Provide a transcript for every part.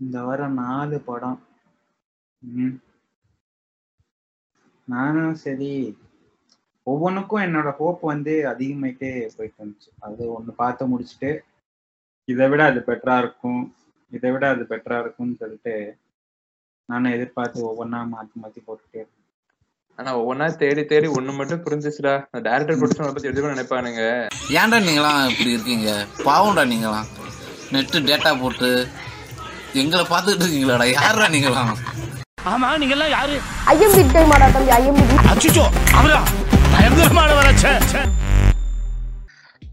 இந்த வாரம் நாலு படம். ம். நானும் சரி. ஒவ்வொன்றுக்கும் என்னோட ஹோப் வந்து அதிகமாயிட்டே போயிட்டு இருந்துச்சு. அது ஒன்று பார்த்து முடிச்சுட்டு இதை விட அது பெட்டரா இருக்கும் இதை விட அது பெட்டரா இருக்கும்னு சொல்லிட்டு நானும் எதிர்பார்த்து ஒவ்வொன்றா மாற்றி மாற்றி போட்டுட்டே. ஆனா ஒவ்வொன்னா தேடி தேடி ஒண்ணு மட்டும் புரிஞ்சிச்சுடா. டேரக்டர் ப்ரொடியூசர் பத்தி எடுத்துக்கணும் நினைப்பானுங்க. ஏன்டா நீங்களாம் இப்படி இருக்கீங்க? பாவம்டா நீங்களாம். நெட்டு டேட்டா போட்டு எங்களை பார்த்துக்கிட்டு இருக்கீங்களாடா? யாரா நீங்களாம்? ஆமா நீங்க எல்லாம் யாரு ஐஎம்பி டைமாடா தம்பி ஐஎம்பி அச்சுச்சோ அவரா? பயங்கரமானவரா ச்சே ச்சே.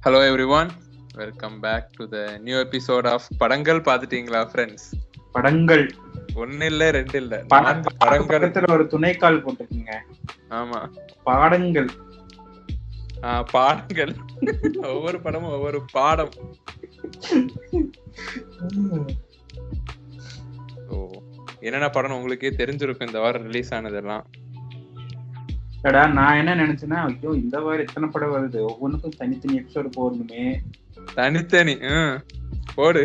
Hello everyone welcome back to the new episode of படங்கள் பாத்துட்டீங்களா ஃப்ரெண்ட்ஸ் படங்கள். ஒன்னு இல்ல ரெண்டு இல்ல. படங்கள். ஒரு துணைக்கால் போட்டுருக்குங்க. ஆமா. பாடங்கள். ஆஹ் பாடங்கள். ஒவ்வொரு படமும் ஒவ்வொரு பாடம். ஓ என்னென்ன படம் உங்களுக்கே தெரிஞ்சிருக்கும் இந்த வாரம் ரிலீஸ் ஆனதெல்லாம். எடா நான் என்ன நினைச்சேன்னா ஐயோ இந்த வாரம் எத்தனை படம் வருது? ஒவ்வொன்றுக்கும் தனித்தனி எபிசோடு போடணுமே. தனித்தனி போடு.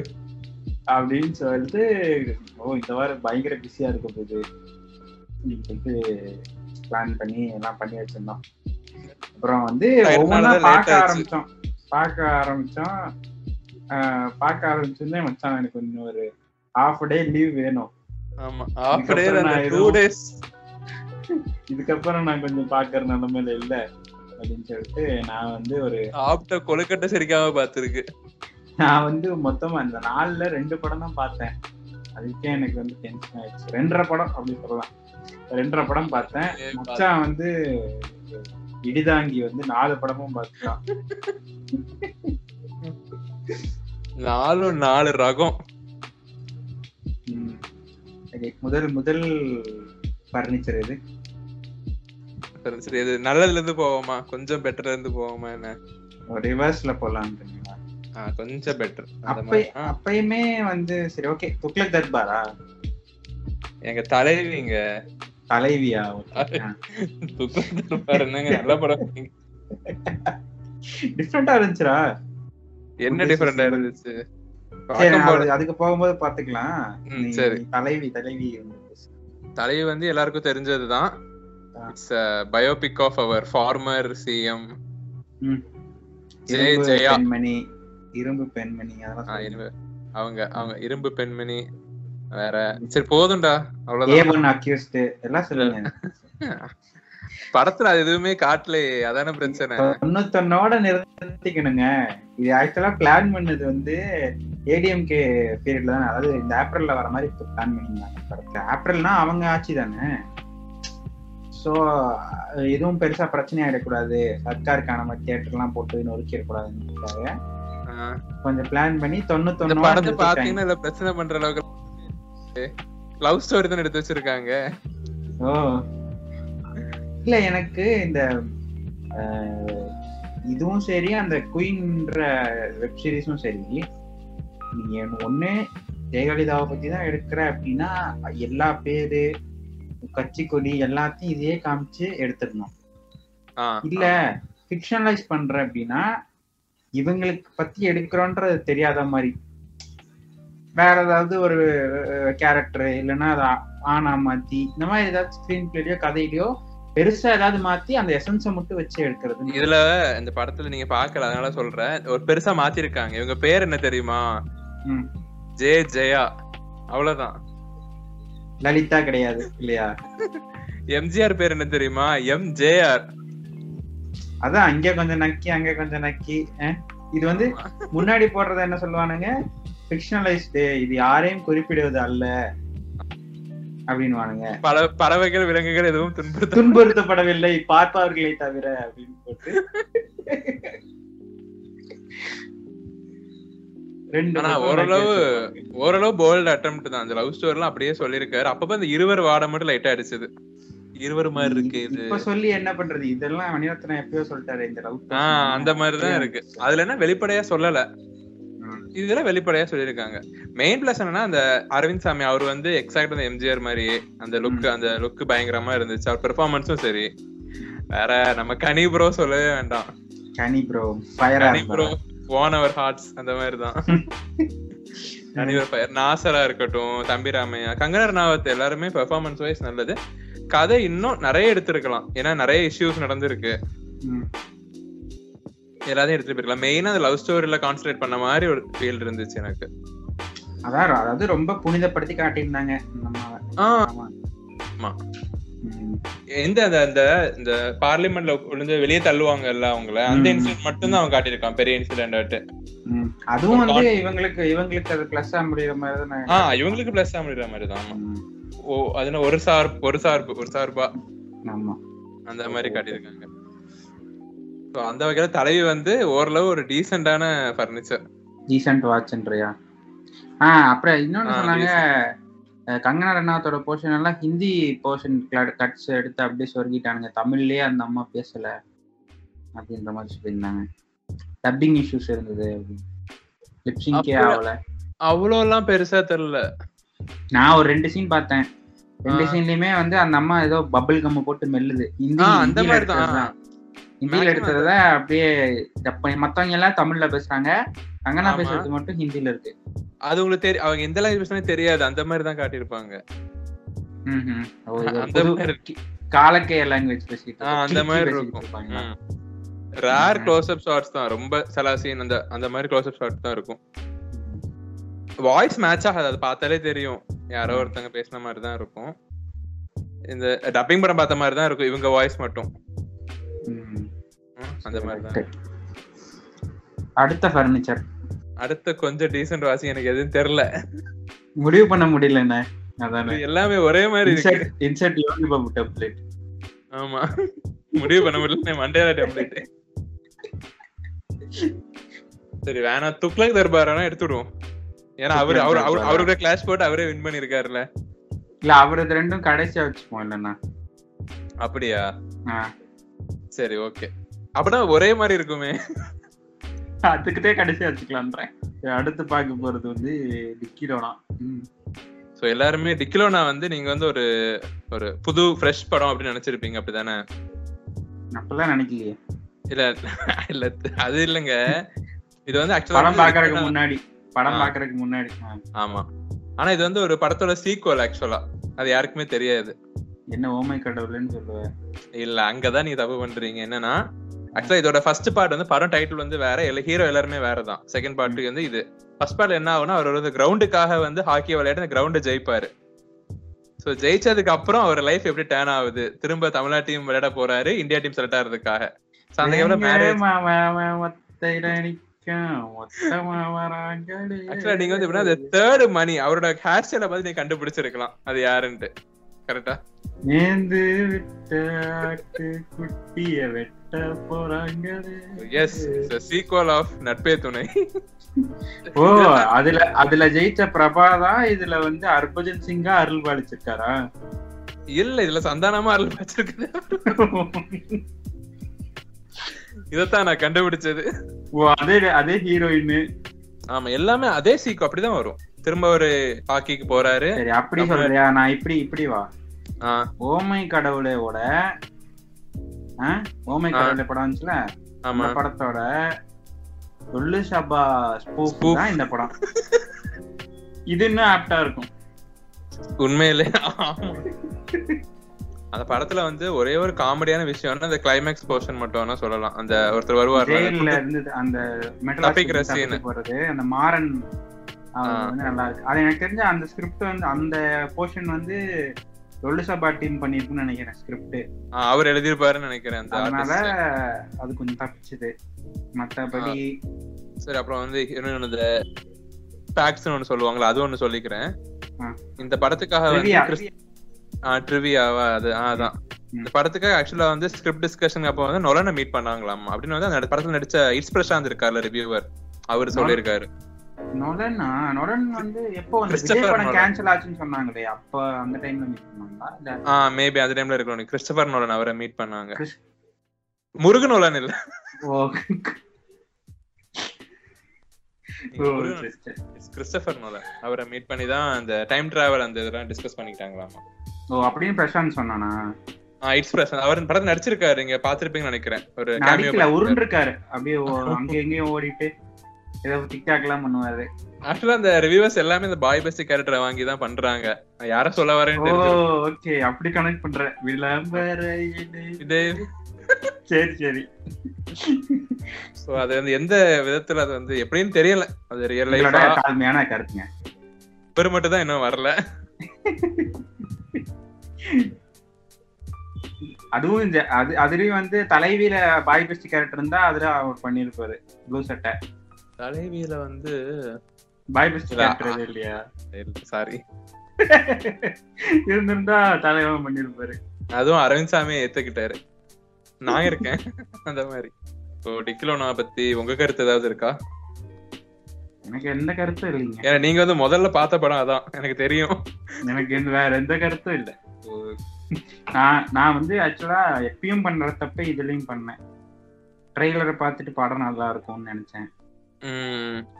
அப்படின்னு சொல்லிட்டு ஓ இந்த வாரம் பயங்கர பிஸியா இருக்க போகுது சொல்லிட்டு பிளான் பண்ணி எல்லாம் பண்ணி வச்சிருந்தோம். அப்புறம் வந்து ஒவ்வொன்றா பார்க்க. ஆரம்பிச்சோம். பார்க்க ஆரம்பிச்சோம். பார்க்க ஆரம்பிச்சோன்னே மச்சான் எனக்கு கொஞ்சம் ஒரு ஹாஃப் டே லீவ் வேணும். ஆமா ஆஃப் டே டூ டேஸ் இதுக்கப்புறம் நான் கொஞ்சம் பார்க்கற நிலைமையில இல்ல அப்படின்னு சொல்லிட்டு நான் வந்து ஒரு ஆப்ட கொழுக்கட்டை சிரிக்காம பாத்துருக்கு. நான் வந்து மொத்தமா இந்த நாலுல ரெண்டு படம் தான் பார்த்தேன். அதுக்கே எனக்கு வந்து டென்ஷன் ஆயிடுச்சு. ரெண்டரை படம் அப்படி சொல்லலாம். ரெண்டரை படம் பார்த்தேன். மச்சான் வந்து இடிதாங்கி வந்து நாலு படமும் பார்த்துட்டான். நாலும் நாலு ரகம். முதல் முதல் பர்னிச்சர் இது சரி, இது நல்லதுல இருந்து போவோமா? கொஞ்சம் பெட்டர்ல இருந்து போவோமா என்ன? ரிவர்ஸ்ல போலான்றீங்களா கொஞ்சம் பெட்டர் அப்பயுமே வந்து சரி ஓகே துக்ளக் தர்பாரா? எங்க தலைவிங்க தலைவியா? okay. ஆ. துக்கம் பாரு என்னங்க? நல்ல படம் டிஃப்ரெண்டா இருந்துச்சுடா. என்ன டிஃபரெண்டா இருந்துச்சு? அதுக்கு போகும்போது பாத்துக்கலாம் சரி. தலைவி தலைவி. தலைவி வந்து எல்லாருக்கும் தெரிஞ்சதுதான். It's biopic of our former CM. Jaya Jaya. பெண்மணி இரும்பு பெண்மணி அதெல்லாம். அவங்க அவங்க இரும்பு பெண்மணி வேற சரி போதும்டா அவ்வளவுதான் எல்லாம் சொல்லுங்க படத்துல அது எதுவுமே காட்டலையே அதான பிரச்சனை தொண்ணூத்தொன்னோட நிறுத்திக்கணுங்க இது ஆக்சுவலா பிளான் பண்ணது வந்து ஏடிஎம்கே பீரியட்ல தான் அதாவது இந்த ஏப்ரல்ல வர மாதிரி பிளான் பண்ணியிருந்தாங்க. படத்தை ஏப்ரல்னா அவங்க ஆட்சி தானே. ஸோ எதுவும் பெருசா பிரச்சனை ஆயிடக்கூடாது. சர்க்காருக்கான மாதிரி தியேட்டர்லாம் போட்டு நொறுக்கிடக்கூடாதுன்றதுக்காக ஆ. கொஞ்சம் பிளான் பண்ணி இந்த தொண்ணூத்தொன்னோட படத்தை. பாத்தீங்கன்னா இல்ல பிரச்சனை பண்ற அளவுக்கு லவ் ஸ்டோரி தான் எடுத்து வச்சிருக்காங்க. ஓ. இல்ல எனக்கு இந்த இதுவும் சரி அந்த குயின்ற வெப் சீரிஸும் சரி நீங்க ஒண்ணு ஜெயலலிதாவை பத்தி தான் எடுக்கிற அப்படின்னா எல்லா பேரு கட்சி கொடி எல்லாத்தையும் இதையே காமிச்சு எடுத்துடணும். ஆ, இல்ல ஃபிக்ஷனலைஸ் பண்ற அப்படின்னா இவங்களுக்கு பத்தி எடுக்கிறோன்றது தெரியாத மாதிரி. வேற ஏதாவது ஒரு கேரக்டர் இல்லைன்னா அதை ஆனா மாத்தி இந்த மாதிரி ஏதாவது ஸ்கிரீன் பிளேலயோ கதையிலயோ பெருசா ஏதாவது மாத்தி அந்த எசன்ஸை மட்டும் வச்சு எடுக்கிறது. இதுல இந்த படத்துல நீங்க பாக்கல அதனால சொல்றேன். ஒரு பெருசா மாத்திருக்காங்க. இவங்க பேர் என்ன தெரியுமா. ஜே ஜெயா அவ்வளவுதான். லலிதா கிடையாது இல்லையா? எம்ஜிஆர் பேர் என்ன தெரியுமா? M JR. அதான் அங்க கொஞ்சம் நக்கி அங்க கொஞ்சம் நக்கி. இது வந்து முன்னாடி போடுறத என்ன சொல்லுவானுங்க? ஃபிக்ஷனலைஸ்டு இது யாரையும் குறிப்பிடுவது அல்ல அப்படின்னுவானுங்க. பல பறவைகள் விலங்குகள் எதுவும் துன்புறுத்த துன்புறுத்தப்படவில்லை பார்ப்பவர்களை தவிர அப்படின்னு போட்டு. ஆனா ஓரளவு. ஓரளவு போல்ட் அட்டம் தான். அந்த லவ் ஸ்டோரி எல்லாம் அப்படியே சொல்லியிருக்காரு. அப்பப்ப இந்த இருவர் வாட மட்டும் லைட்டா அடிச்சது. இருவர் மாதிரி இருக்கு இது. இப்ப சொல்லி என்ன பண்றது? இதெல்லாம் மணிரத்னம் எப்பயோ சொல்லிட்டாரு இந்த லவ் ஆஹ் அந்த மாதிரிதான் இருக்கு. அதுல என்ன வெளிப்படையா சொல்லல. ம். இதுல வெளிப்படையா சொல்லியிருக்காங்க. மெயின் பிளஸ் என்னன்னா அந்த அரவிந்த் சாமி அவர் வந்து எக்ஸாக்ட் அந்த எம்ஜிஆர் மாதிரி அந்த லுக் அந்த லுக் பயங்கரமா இருந்துச்சு. அவர் பெர்ஃபார்மன்ஸும் சரி. வேற நம்ம கனி ப்ரோ சொல்லவே வேண்டாம். கனி ப்ரோ கனி ப்ரோ ஓன் அவர் ஹார்ட்ஸ் அந்த மாதிரி தான் அனிவர் நாசரா இருக்கட்டும் தம்பி ராமையா கங்கனா ரனாவத் எல்லாருமே பெர்ஃபார்மன்ஸ் வைஸ் நல்லது. கதை இன்னும் நிறைய எடுத்திருக்கலாம். ஏன்னா நிறைய இஷ்யூஸ் நடந்திருக்கு. எல்லாத்தையும் எடுத்துட்டு போயிருக்கலாம். மெயினா அந்த லவ் ஸ்டோரியில கான்சென்ட்ரேட் பண்ண மாதிரி ஒரு ஃபீல் இருந்துச்சு எனக்கு. அதான் அதாவது ரொம்ப புனிதப்படுத்தி காட்டியிருந்தாங்க. நம்ம ஆமா. எந்த அந்த இந்த பார்லிமெண்ட்ல விழுந்து வெளியே தள்ளுவாங்கல்ல அவங்கள அந்த. இன்சிடென்ட் மட்டும் தான் அவன் காட்டியிருக்கான் பெரிய இன்சிடென்ட். அதுவும் வந்து இவங்களுக்கு இவங்களுக்கு அது பிளஸ் ஆ முடியற மாதிரி தானே ஆஹ் இவங்களுக்கு பிளஸ் முடிகிற மாதிரி தான் ஆமா. ஓ அதுல ஒரு சார்பு ஒரு சார்பு ஒரு சார்பா? ஆமா. அந்த மாதிரி காட்டியிருக்காங்க. So, அந்த வகையில தலைவி வந்து ஓரளவு ஒரு டீசென்டான ஃபர்னிச்சர் டீசென்ட் வாட்ச்ன்றியா ஆ அப்புறம் இன்னொன்னு ஆ, சொன்னாங்க கங்கனா ரனாவத்தோட போர்ஷன் எல்லாம் ஹிந்தி போர்ஷன் கட்ஸ் எடுத்து அப்படியே சொருகிட்டானுங்க. தமிழ்லயே அந்த அம்மா பேசல அப்படின்ற மாதிரி சொல்லியிருந்தாங்க. டப்பிங் இஷ்யூஸ் இருந்தது லிப்சிங்கே அப்ப- ஆகல. அவ்வளோ எல்லாம் பெருசா தெரியல. நான் ஒரு ரெண்டு சீன் பார்த்தேன். ரெண்டு. சீன்லயுமே வந்து அந்த அம்மா ஏதோ பபிள் கம் போட்டு மெல்லுது. அந்த மாதிரி தான். Maximum எடுத்தத அப்படியே மத்தவங்க எல்லாம் தமிழ்ல பேசுறாங்க. கங்கனா. பேசுறது மட்டும் ஹிந்தில இருக்கு. அது உங்களுக்கு தெரியும் அவங்க எந்த லாங்குவேஜ் பேசுனே தெரியாது. அந்த மாதிரி தான் காட்டியிருப்பாங்க. அந்த புது மாதிரி இருக்கு. காலக்கே லாங்குவேஜ் பேசிட்டு அந்த மாதிரி இருக்கும்? ரேர் ம். க்ளோஸ்அப் ஷாட்ஸ் தான். ரொம்ப சில சீன் அந்த அந்த மாதிரி க்ளோஸ்அப் ஷாட்ஸ் தான் இருக்கும். வாய்ஸ் மேட்ச் ஆகாது. அது பார்த்தாலே தெரியும். யாரோ ஒருத்தங்க பேசின மாதிரி தான் இருக்கும். இந்த டப்பிங் படம் பார்த்த மாதிரி தான் இருக்கும். இவங்க வாய்ஸ் மட்டும். அந்த மாதிரி தான். அடுத்த ஃபர்னிச்சர் அடுத்த கொஞ்சம் டீசென்ட் வாசி எனக்கு எதுவும் தெரியல முடிவு பண்ண முடியல என்ன? அதானே. எல்லாமே ஒரே மாதிரி இருக்கு. யோகி பாபு டெம்ப்ளேட் ஆமா. முடிவு பண்ண முடியல மண்டேல டெம்ப்ளேட் சரி வேணாம் துக்ளக் தர்பாரானா எடுத்துடுவோம். ஏன்னா அவரு அவர் அவர்? அவரோட கிளாஸ் போட்டு அவரே வின் பண்ணிருக்காருல்ல. இல்ல அவரது ரெண்டும் கடைசியா வச்சுப்போம் இல்லன்னா. அப்படியா. சரி ஓகே அப்படின்னா ஒரே மாதிரி இருக்குமே. அதுக்கிட்டே கடைசியா வச்சுக்கலான்றேன் அடுத்து பார்க்க போறது வந்து டிக்கிரோனா ம். சோ எல்லாருமே டிக்கிலோனா வந்து நீங்க வந்து ஒரு ஒரு புது ஃப்ரெஷ் படம் அப்படின்னு நினைச்சிருப்பீங்க அப்படிதானே? அப்பெல்லாம் நினைக்கலையே. இல்ல இல்ல அது இல்லங்க. இது வந்து படம் பாக்குறதுக்கு ஆக்சுவலா முன்னாடி. படம். பாக்குறதுக்கு முன்னாடி. ஆமா. ஆனா இது வந்து ஒரு படத்தோட சீக்வல் ஆக்சுவலா அது யாருக்குமே தெரியாது. என்ன ஓமை கடவுள்னு சொல்லுவேன் இல்ல அங்கதான் நீங்க தப்பு பண்றீங்க. என்னன்னா ஆக்சுவலா இதோட ஃபர்ஸ்ட் பார்ட் வந்து படம் டைட்டில் வந்து வேற இல்ல ஹீரோ எல்லாருமே வேற தான் செகண்ட் பார்ட் வந்து இது. ஃபர்ஸ்ட் பார்ட்ல என்ன ஆகும்னா அவர் வந்து கிரவுண்டுக்காக வந்து ஹாக்கி விளையாட்டு அந்த கிரவுண்டை ஜெயிப்பாரு. சோ ஜெயிச்சதுக்கு அப்புறம் அவர் லைஃப் எப்படி டேர்ன் ஆகுது? திரும்ப தமிழ்நாடு டீம் விளையாட போறாரு இந்தியா டீம் செலக்ட் ஆகிறதுக்காக. ஆக்சுவலா நீங்க வந்து எப்படின்னா தேர்ட் மணி அவரோட ஹேர் ஸ்டைல பார்த்து நீங்க கண்டுபிடிச்சிருக்கலாம். அது யாருன்ட்டு. கரெக்டா நேந்து விட்ட குட்டிய வெட்ட எஸ் சீக்வல் ஆஃப் நட்பே துணை ஓ அதுல அதுல ஜெயிச்ச பிரபா தான் இதுல வந்து ஹர்பஜன் சிங்கா அருள் பாலிச்சிருக்காரா? இல்ல இதுல சந்தானமா அருள் இதத்தான் நான் கண்டுபிடிச்சது. ஓ அதே அதே ஹீரோயின் ஆமா எல்லாமே அதே சீக்கு அப்படிதான் வரும். திரும்ப ஒரு ஹாக்கிக்கு போறாரு. அப்படி சொல்றியா? நான் இப்படி இப்படி வா. ஓமை கடவுளோட? ஓமை. கடவுளை படம் வந்துச்சுல அந்த படத்தோட சபா ஸ்பூஃப் Spoof. தான் இந்த படம் இது இன்னும் ஆப்டா இருக்கும் உண்மையிலே. அந்த படத்துல வந்து ஒரே ஒரு காமெடியான விஷயம்னா அந்த கிளைமேக்ஸ் போர்ஷன் மட்டும் வேணா சொல்லலாம் அந்த ஒருத்தர் வருவார் ஜெயில்ல இருந்து அந்த தப்பிக்கிற scene. போறது அந்த மாறன். வந்து நல்லா இருக்கு அது எனக்கு தெரிஞ்ச அந்த ஸ்கிரிப்ட் வந்து அந்த போர்ஷன் வந்து சொல்லு சபா டீம் பண்ணிருக்குன்னு நினைக்கிறேன் ஸ்கிரிப்ட் அவர் எழுதியிருப்பாருன்னு நினைக்கிறேன் அதனால. அது கொஞ்சம் தப்பிச்சுது. மத்தபடி சரி அப்புறம் வந்து இன்னொன்னு இந்த ஃபேக்ட்ஸ் ஒன்னு சொல்லுவாங்களா அது ஒன்னு சொல்லிக்கிறேன். இந்த படத்துக்காக வந்து ட்ரிவியாவா அது அதான். இந்த படத்துக்காக ஆக்சுவலா வந்து ஸ்கிரிப்ட் டிஸ்கஷன் அப்போ வந்து நொலனை மீட் பண்ணாங்களாம். அப்படின்னு வந்து அந்த படத்துல நடிச்ச இட்ஸ் பிரசாந்த் இருக்கார்ல ரிவ்யூவர் அவர் சொல்லியிருக்காரு. நொலனா நொலன் வந்து எப்போ வந்து Christopher விஜய் படம் Nolan. கேன்சல் ஆச்சுன்னு சொன்னாங்களே அப்ப அந்த டைம்ல மீட் பண்ணாங்களா? இல்ல ஆ மேபி அந்த டைம்ல இருக்கணும் கிறிஸ்டபர் நோலன் அவரை மீட் பண்ணாங்க. முருகன் நோலன் இல்ல. கிறிஸ்டபர் நோலன் அவரை மீட் பண்ணி தான் அந்த டைம் டிராவல் அந்த இதெல்லாம் டிஸ்கஸ் பண்ணிக்கிட்டாங்களாமா. ஓ அப்படின்னு பிரசாந்த் சொன்னானா? இட்ஸ் அவர் படத்துல நடிச்சிருக்காரு நீங்க பாத்திருப்பீங்கன்னு நினைக்கிறேன். ஒரு. உருண்டிருக்காரு. அப்படியே அங்க எங்கேயும் ஓடிட்டு. ஏதோ டிக்டாக் எல்லாம் பண்ணுவாரு. ஆக்சுவலா அந்த ரிவ்யூவர்ஸ் எல்லாமே இந்த பாய் பெஸ்ட் கேரக்டரை வாங்கி தான் பண்றாங்க யார சொல்ல வரேன்னு ஓகே அப்படி கனெக்ட் பண்ற. விளம்பர. இதே. சரி சரி. சோ அது வந்து எந்த விதத்துல அது வந்து எப்படின்னு தெரியல. அது ரியல் லைஃபா தாழ்மையான கருத்துங்க. பேர் மட்டும் தான் இன்னும் வரல. அதுவும் இந்த அது அதுலயும் வந்து தலைவியில பாய் பெஸ்ட் கேரக்டர் இருந்தா அதுல அவர் பண்ணிருப்பாரு ப்ளூ சட்டை. தலைவியில வந்து பாய் கேரக்டர் இல்லையா? சாரி இருந்திருந்தா தலைவன் பண்ணிருப்பாரு. அதுவும் அரவிந்த் சாமி ஏத்துக்கிட்டாரு. நான் இருக்கேன். அந்த மாதிரி. இப்போ டிக்லோனா பத்தி உங்க கருத்து ஏதாவது இருக்கா? எனக்கு எந்த கருத்தும் இல்லைங்க. ஏன்னா நீங்க வந்து முதல்ல பார்த்த படம் அதான். எனக்கு தெரியும். எனக்கு எந்த வேற எந்த கருத்தும் இல்ல. நான் நான் வந்து ஆக்சுவலா எப்பயும் பண்ற தப்ப இதுலயும் பண்ணேன். ட்ரெய்லரை பார்த்துட்டு படம் நல்லா இருக்கும்னு நினைச்சேன்.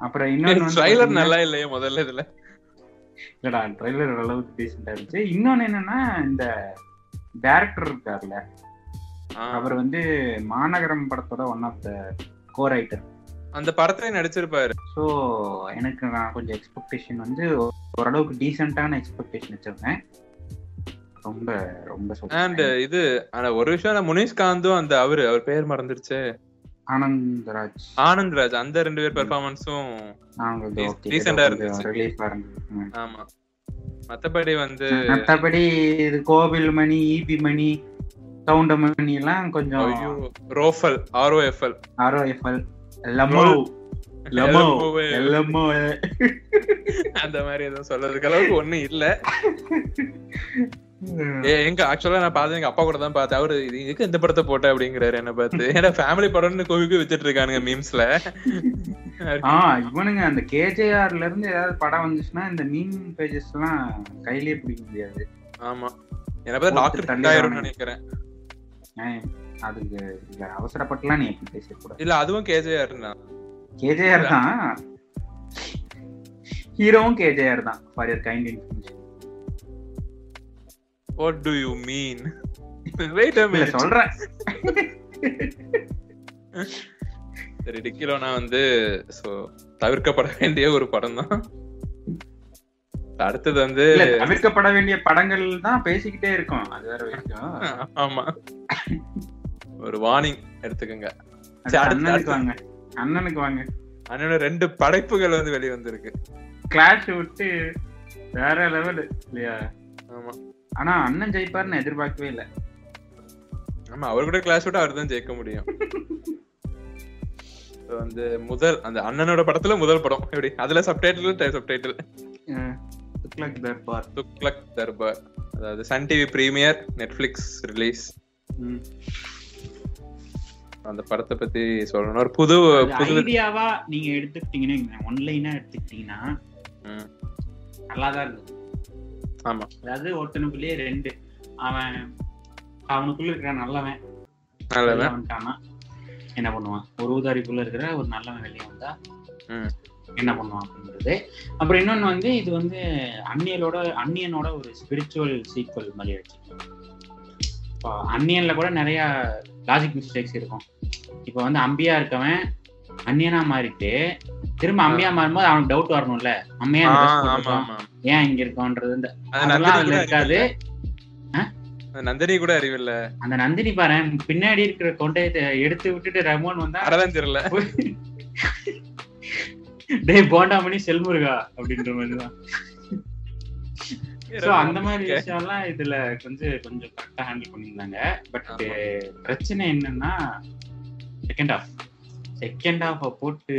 அப்புறம் இன்னொன்னு ட்ரைலர் நல்லா இல்லையே முதல்ல இதுல? இல்லடா ட்ரெய்லர் அளவுக்கு டீசெண்டா இருந்துச்சு. இன்னொன்னு என்னன்னா இந்த டேரக்டர் இருக்காருல்ல ஆ, அவர் வந்து மாநகரம் படத்தோட one of the co writer அந்த படத்துல நடிச்சிருப்பாரு. ஸோ எனக்கு நான் கொஞ்சம் எக்ஸ்பெக்டேஷன் வந்து ஓரளவுக்கு டீசெண்டான எக்ஸ்பெக்டேஷன் வச்சிருந்தேன். ரொம்ப ரொம்ப அண்ட் இது ஆனா ஒரு விஷயம் நான் முனிஷ்காந்தும் அந்த அவரு அவர் பேர் மறந்துருச்சு. ஆனந்த்ராஜ். ஆனந்த்ராஜ் அந்த ரெண்டு பேர் பெர்ஃபார்மன்ஸும் ஆ இருந்துச்சு. ஆமா. மத்தபடி வந்து மத்தபடி இது கோவில் மணி ஈபி மணி கவுண்டமணி எல்லாம் கொஞ்சம் ரோஃபல் ஆர்ஓஎஃப்எல் ஆர்ஓஎஃப்எல் லமோ லமோ லமோ அந்த மாதிரி எதுவும் சொல்றதுக்கு அளவுக்கு ஒண்ணும் இல்ல. எங்க ஆக்சுவலா நான் பார்த்தேன் எங்க அப்பா கூட தான் பார்த்தேன் அவரு இது எதுக்கு இந்த படத்தை போட்ட அப்படிங்கிறாரு என்ன பார்த்து. ஏன்னா ஃபேமிலி படம்னு கோவிக்கு வச்சிட்டு இருக்கானுங்க மீம்ஸ்ல ஆ இவனுங்க அந்த கேஜேஆர்ல இருந்து ஏதாவது படம் வந்துச்சுன்னா இந்த மீன் பேஜஸ் எல்லாம் கையிலேயே பிடிக்க முடியாது. ஆமா. என்ன போட்டு டாக்டர் தானே. நினைக்கிறேன். அதுக்கு அவசரப்பட்டுலாம் நீ பேசக்கூடாது இல்ல அதுவும் கேஜேஆர் தான் கேஜேஆர் தான். ஹீரோவும் கேஜேஆர் தான். For kind information what do you mean wait a minute சொல்றேன். சரி டிக்கிலோனா வந்து சோ தவிர்க்கப்பட வேண்டிய ஒரு படம் தான். அடுத்தது வந்து தவிர்க்கப்பட வேண்டிய படங்கள் தான் பேசிக்கிட்டே இருக்கோம். அது வேற விஷயம். ஆமா. ஒரு வார்னிங் எடுத்துக்கோங்க. அண்ணனுக்கு வாங்க. அண்ணனுக்கு வாங்க. அண்ணனோட ரெண்டு படைப்புகள் வந்து வெளிய வந்திருக்கு கிளாஷ் விட்டு வேற லெவல் இல்லையா? ஆமா. ஆனா அண்ணன் ஜெயிப்பாருன்னு எதிர்பார்க்கவே இல்ல. ஆமா அவர் கூட கிளாஸ் விட்டு அவர் தான் ஜெயிக்க முடியும். வந்து முதல் அந்த அண்ணனோட படத்துல முதல் படம். எப்படி? அதுல சப்டைட்டில் சப்டைட்டில் துக்ளக் தர்பார். துக்ளக் தர்பார். அதாவது Sun TV premiere Netflix release. அந்த படத்தை பத்தி சொல்லணும். ஒரு புது புது ஐடியாவா நீங்க எடுத்துக்கிட்டீங்கன்னா ஒன்லைனா எடுத்துக்கிட்டீங்கன்னா ம், நல்லாதான் இருந்தது. ஆமா. அதாவது ஒருத்தனுக்குள்ளேயே ரெண்டு. அவன் அவனுக்குள்ள இருக்கிற நல்லவன் நல்லவன். வெளிய வந்துட்டானா என்ன பண்ணுவான்? ஒரு ஊதாரிக்குள்ள இருக்கிற ஒரு நல்லவன் வெளியே வந்தா. என்ன பண்ணுவான் அப்படிங்கிறது அப்புறம் இன்னொன்னு வந்து இது வந்து அந்நியலோட அந்நியனோட ஒரு ஸ்பிரிச்சுவல் சீக்வல் மாதிரி ஆயிடுச்சு இப்போ அந்நியன்ல கூட நிறைய லாஜிக் மிஸ்டேக்ஸ் இருக்கும். இப்போ வந்து அம்பியா இருக்கவன் அந்நியனா மாறிட்டு திரும்ப அம்பியா மாறும்போது அவனுக்கு டவுட் வரணும்ல. அம்மையா ஏன் இங்க இருக்கோன்றது அதெல்லாம் இருக்காது. நந்தினி கூட அறிவில்ல. அந்த நந்தினி பாரு பின்னாடி இருக்கிற கொண்டையத்தை எடுத்து விட்டுட்டு ரமோன் வந்தா அதான் தெரியல. டேய் போண்டாமணி செல்முருகா அப்படின்ற மாதிரிதான் சோ அந்த மாதிரி Okay. விஷயம்லாம் இதுல கொஞ்சம் கொஞ்சம் கரெக்டா ஹேண்டில் பண்ணியிருந்தாங்க. பட். பிரச்சனை என்னன்னா செகண்ட் ஹாஃப் செகண்ட் ஹாஃப போட்டு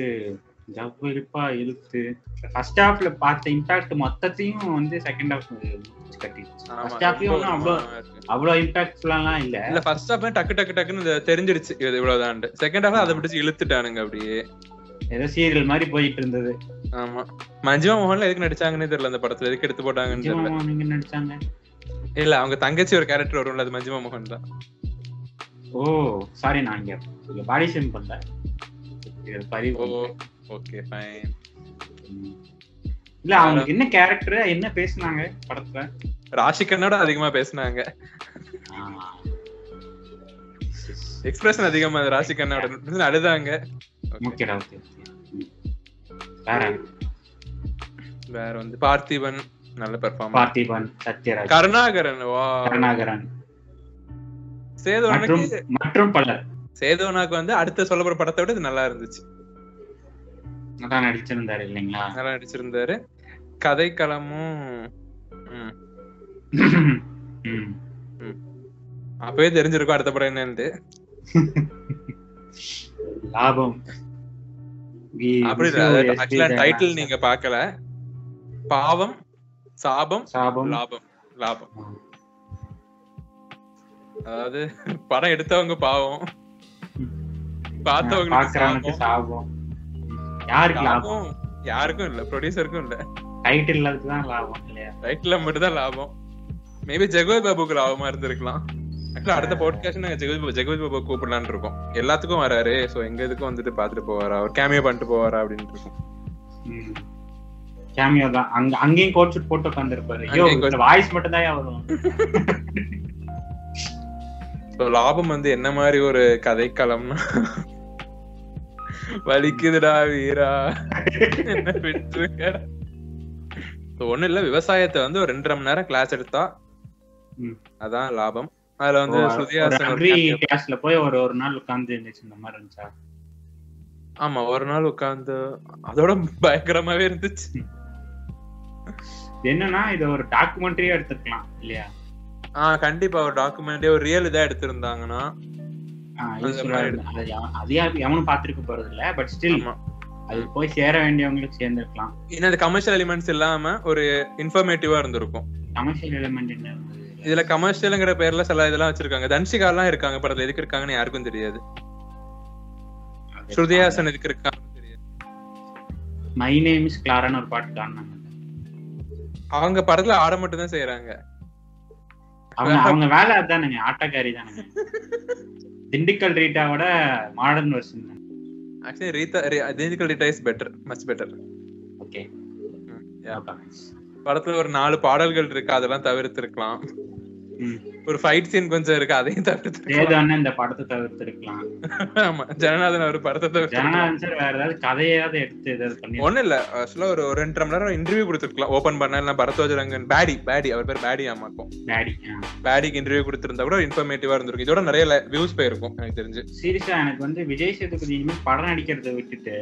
ஜவ்வரிப்பா இழுத்து. ஃபர்ஸ்ட் ஹாஃப்ல பார்த்த இம்பாக்ட் மொத்தத்தையும் வந்து செகண்ட் ஹாஃப் ஃபர்ஸ்ட் ஹாஃப்லயும் அவ்வளோ. அவ்வளோ இம்பாக்ட்ஃபுல்லாம் இல்ல. இல்ல ஃபர்ஸ்ட் ஹாஃப் டக்கு டக்கு டக்குன்னு இது தெரிஞ்சிடுச்சு இது இவ்வளவுதான் செகண்ட் ஹாஃப் அதை பிடிச்சு இழுத்துட்டானுங்க அப்படியே. ஏதோ சீரியல் மாதிரி போயிட்டு இருந்தது ஆமா. மஞ்சுமா மோகன்ல எதுக்கு நடிச்சாங்கன்னே தெரியல அந்த படத்துல. எதுக்கு எடுத்து போட்டாங்கன்னு தெரியல. நடிச்சாங்க? இல்ல அவங்க தங்கச்சி ஒரு கேரக்டர் வரும்ல அது மஞ்சுமா மோகன் தான். ஓ சாரி நான் இங்க பாடி ஷேம் பண்ணல. Okay fine. இல்ல அவங்களுக்கு என்ன கேரக்டர் என்ன பேசுனாங்க படத்துல? ராஷிகனோட அதிகமா பேசுனாங்க. எக்ஸ்பிரஷன் அதிகமா ராஷிகனோட அழுதாங்க. ஓகேடா ஓகே வேற? வேற வந்து பார்த்திபன் நல்ல பெர்ஃபார்மன்ஸ் பார்த்திபன் சத்யராஜ். கருணாகரன் வா. கருணாகரன். சேதுவனுக்கு மற்றும் பலர். சேதுவனாக்கு வந்து அடுத்த சொல்ல போற படத்தை விட இது நல்லா இருந்துச்சு. நல்லா நடிச்சிருந்தாரு இல்லைங்களா? நல்லா நடிச்சிருந்தாரு. கதைக்களமும். அப்பவே தெரிஞ்சிருக்கும் அடுத்த படம் என்னன்ட்டு. லாபம். அப்படி ஆக்சுவலா டைட்டில் நீங்க பார்க்கல. பாவம் சாபம் சாபம். லாபம். லாபம். அதாவது படம் எடுத்தவங்க பாவம். சாபம். சாபம். யாருக்கு லாபம்? யாருக்கும் இல்ல ப்ரொடியூசருக்கும் இல்ல. டைட்டில் தான் லாபம் இல்லையா? ரைட்ல மட்டும் தான் லாபம். மேபி ஜெகவத் பாபுக்கு லாபமா இருந்திருக்கலாம். ஆக்சுவலா அடுத்த பாட்காஸ்ட் நாங்க ஜெகவத் ஜெகவத் பாபு கூப்பிடலாம்னு இருக்கோம். எல்லாத்துக்கும் வராரு. சோ எங்க இதுக்கும் வந்துட்டு பாத்துட்டு போவாரா? அவர் கேமியோ பண்ணிட்டு போவாரா அப்படின்னு இருக்கும். கேமியோ தான். அங்க அங்கேயும் கோட் ஷூட் போட்டு உட்காந்துருப்பாரு ஐயோ வாய்ஸ் மட்டும் தான் வரும். லாபம் வந்து என்ன மாதிரி ஒரு கதைக்களம்னா வலிக்குதுடா வீரா. என்ன விட்டுருக்கடா So, ஒண்ணும் இல்ல விவசாயத்தை வந்து ஒரு ரெண்டரை மணி நேரம் கிளாஸ் எடுத்தா. அதான் லாபம். அதுல வந்து கிளாஸ்ல போய் ஒரு ஒரு நாள் உட்கார்ந்து இருந்துச்சு இந்த மாதிரி இருந்துச்சா? ஆமா ஒரு நாள் உட்கார்ந்து அதோட பயங்கரமாவே இருந்துச்சு. என்னன்னா இத ஒரு டாக்குமெண்ட்ரியா எடுத்துக்கலாம் இல்லையா? ஆஹ் கண்டிப்பா ஒரு டாக்குமெண்டே ஒரு ரியல் இதா எடுத்திருந்தாங்கன்னா ஆஹ் அந்த useful ஆ மாதிரி இருக்கும். அது யா- அது யாரு- எவனும் பாத்துருக்க போறது இல்ல பட் ஸ்டில் அது போய் சேர வேண்டியவங்களுக்கு சேர்ந்திருக்கலாம். அந்த கமர்ஷியல் எலிமெண்ட்ஸ் இல்லாம ஒரு இன்ஃபர்மேட்டிவா இருந்திருக்கும். கமர்ஷியல் எலிமெண்ட் என்ன? இதுல கமர்ஷியல்ங்கிற பேர்ல சில இதெல்லாம் வச்சிருக்காங்க. தன்ஷிகா எல்லாம் இருக்காங்க. படத்துல எதுக்கு இருக்காங்கன்னு யாருக்கும் தெரியாது. ஸ்ருதிஹாசன் எதுக்கு இருக்காங்க மை நேம் இஸ் கிளாரான்னு ஒரு பாட்டு காரணம். அவங்க படத்துல ஆட மட்டும் தான் செய்யறாங்க அவங்க அவங்க வேலை அதானுங்க ஆட்டக்காரி தானுங்க. Dindigul ரீட்டாவோட modern version actually Rita Dindigul Rita is better much better okay படத்துல ஒரு நாலு பாடல்கள் இருக்கு அதெல்லாம் தவிர்த்திருக்கலாம். ஒரு ஃபைட் சீன் கொஞ்சம் இருக்கு அதையும் தவிர்த்திருக்கலாம் சேது அண்ணன் இந்த படத்தை தவிர்த்திருக்கலாம். ஆமா ஜனநாதன் ஒரு படத்தை தவிர்த்திருக்கலாம் ஜனநாதன் சார் வேற ஏதாவது கதையாவது எடுத்து ஏதாவது பண்ணி ஒண்ணும் இல்ல ஆக்சுவலா ஒரு ரெண்டரை மணி நேரம் இன்டர்வியூ கொடுத்துருக்கலாம். ஓபன் பண்ண இல்ல பரத்வாஜ் ரங்கன் பேடி பேடி அவர் பேர் பேடி ஆமாக்கும் டேடி பேடிக்கு இன்டர்வியூ கொடுத்திருந்தா கூட இன்ஃபர்மேட்டிவா இருந்திருக்கும். இதோட நிறைய வியூஸ் போயிருக்கும் எனக்கு தெரிஞ்சு. சீரியஸா எனக்கு வந்து விஜய் சேதுபதி இனிமேல் படம் நடிக்கிறத விட்டுட்டு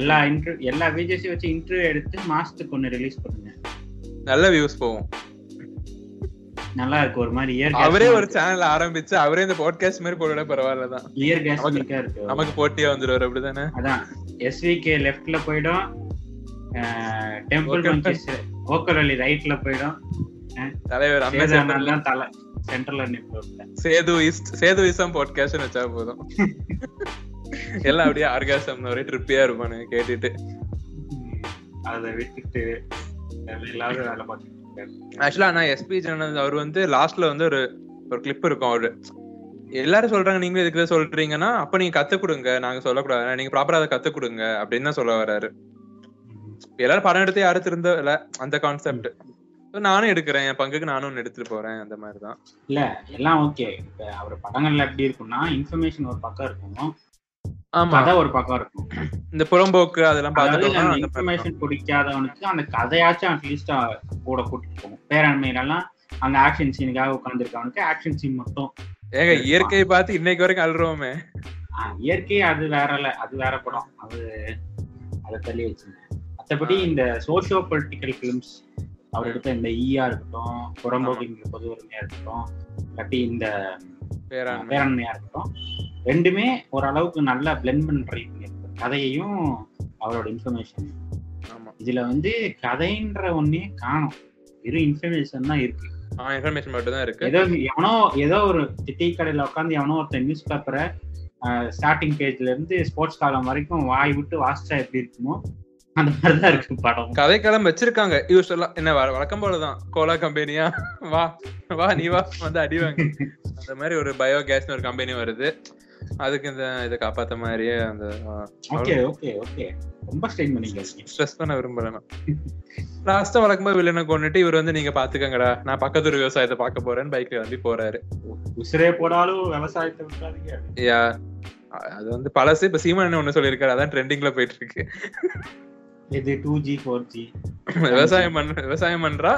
எல்லா இன்டர் எல்லா விஜய்ஸையும் வச்சு இன்டர்வியூ எடுத்து மாசத்துக்கு ஒண்ணு ரிலீஸ் பண்ணுங்க. நல்ல வியூஸ் போகும். நல்லா இருக்கு ஒரு மாதிரி இயர் அவரே ஒரு சேனல் ஆரம்பிச்சு அவரே இந்த பாட்காஸ்ட் மாதிரி போட பரவாயில்லதான் இயர் கேஸ்மிக்கா இருக்கு. நமக்கு போட்டியா வந்துருவாரு அப்படிதானே? அதான். எஸ்விகே லெஃப்ட்ல போயிடும். டெம்பிள். மஞ்சஸ் ஓக்கல் அலி ரைட்ல போயிடும். தலைவர் தான் தலை சென்ட்ரல்ல நிற்ப சேது சேது இசம் பாட்காஸ்ட் வச்சா போதும். எல்லாம் அப்படியே ஆர்காசம் ஒரே ட்ரிப்பியா இருப்பானு கேட்டுட்டு. அதை விட்டுட்டு எல்லாரும் வேலை ஆக்சுவலா நான் எஸ்பி ஜனல் அவர் வந்து லாஸ்ட்ல வந்து ஒரு ஒரு கிளிப் இருக்கும் அவரு. எல்லாரும் சொல்றாங்க நீங்களும் இதுக்கு சொல்றீங்கன்னா அப்ப நீங்க கத்து கொடுங்க. நாங்க சொல்லக்கூடாது. நீங்க ப்ராப்பரா அதை கத்து கொடுங்க அப்படின்னு தான் சொல்ல வர்றாரு. எல்லாரும் படம் எடுத்து யாரும் திருந்த இல்ல அந்த கான்செப்ட் நானும் எடுக்கிறேன். என் பங்குக்கு நானும் ஒண்ணு எடுத்துட்டு போறேன் அந்த மாதிரிதான். இல்ல எல்லாம் ஓகே அவர் படங்கள்ல எப்படி இருக்கும்னா இன்ஃபர்மேஷன் ஒரு பக்கம் இருக்கும். கதை ஒரு பக்கம் இருக்கும். இந்த புறம்போக்கு அதெல்லாம் அந்த அந்த மாதிரி இன்ஃபர்மேஷன் பிடிக்காதவனுக்கு அந்த கதையாச்சும் அட்லீஸ்ட் கூட கூட்டிட்டு போகும். பேரண்மையிலலாம் அங்க ஆக்ஷன் சீனுக்காக உட்காந்துருக்கவனுக்கு ஆக்ஷன் சீன் மட்டும் ஏங்க இயற்கையை பார்த்து இன்னைக்கு வரைக்கும் அழுறோமே. இயற்கை அது வேற இல்ல அது வேற படம். அது அதை தள்ளி வச்சுங்க. மற்றபடி இந்த சோஷியோ பொலிட்டிக்கல் ஃபிலிம்ஸ் அவர் எடுத்த இந்த ஈயா இருக்கட்டும் புறம்போக்கு பொது உரிமையா இருக்கட்டும் இல்லாட்டி இந்த பேராண்மை. பேரண்மையா இருக்கட்டும் ரெண்டுமே ஓரளவுக்கு நல்லா பிளெண்ட் பண்ண ட்ரை பண்ணியிருக்கு கதையையும் அவரோட இன்ஃபர்மேஷன் இதுல வந்து கதைன்ற ஒன்னே காணும். வெறும் இன்ஃபர்மேஷன் தான் இருக்கு. இன்ஃபர்மேஷன் மட்டும் தான் இருக்கு. ஏதோ எவனோ ஏதோ ஒரு டீ கடையில உட்காந்து எவனோ ஒருத்தன் நியூஸ் பேப்பரை ஸ்டார்டிங் பேஜ்ல இருந்து ஸ்போர்ட்ஸ் காலம் வரைக்கும் வாய் விட்டு வாசிச்சா எப்படி இருக்குமோ அந்த மாதிரிதான் இருக்கு படம். கதைக்களம் வச்சிருக்காங்க. யூஸ்வலா என்ன வழ- வழக்கம் போலதான். கோலா கம்பெனியா? வா வா நீ வா வந்து அடிவாங்க அந்த மாதிரி ஒரு பயோ கேஸ்னு ஒரு கம்பெனி வருது. அதுக்கு இந்த இதை காப்பாத்த மாதிரியே அந்த ஓகே ஓகே ஓகே. ரொம்ப ஸ்ட்ரெயின் பண்ணிக்க ஸ்ட்ரெஸ் பண்ண விரும்பல நான் லாஸ்டா வழக்கமா வில்லனை கொண்டுட்டு இவர் வந்து நீங்க பாத்துக்கங்கடா நான் பக்கத்து ஒரு விவசாயத்தை பார்க்க போறேன்னு பைக்ல வந்து போறாரு. உசிரே போடாலும் விவசாயத்தை விட்டாதீங்க யா அது வந்து பழசு. இப்ப சீமான் ஒண்ணு சொல்லியிருக்காரு அதான் ட்ரெண்டிங்ல போயிட்டு இருக்கு இது டூ ஜி ஃபோர் ஜி விவசாயம் பண்ற விவசாயம் பண்றா?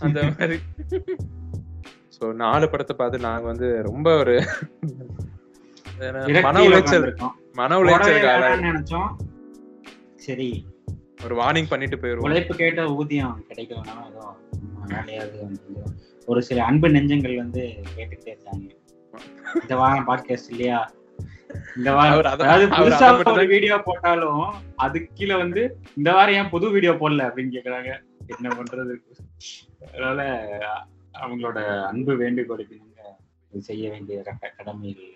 அந்த மாதிரி. சோ நாலு படத்தை பார்த்து நாங்க வந்து ரொம்ப ஒரு மன உளைச்சல். மன உளைச்சலுக்கு ஆளாயி- நினைச்சோம்? சரி. ஒரு வார்னிங் பண்ணிட்டு போயிருவோம் உழைப்பு கேட்ட ஊதியம் கிடைக்கலனாலும் ஏதோ வேலையாவது வந்து ஒரு சில அன்பு நெஞ்சங்கள் வந்து கேட்டுக்கிட்டே இருக்காங்க. இந்த வாரம் பாட்காஸ்ட் இல்லையா? இந்த வாரம் அதாவது புதுசா ஒரு வீடியோ போட்டாலும் அதுக்கு கீழே வந்து இந்த வாரம் ஏன் புது வீடியோ போடல அப்படின்னு கேக்குறாங்க. என்ன பண்றது? அதனால அவங்களோட அன்பு வேண்டுகோளுக்கு நீங்க செய்ய வேண்டிய கட்ட- கடமைகள்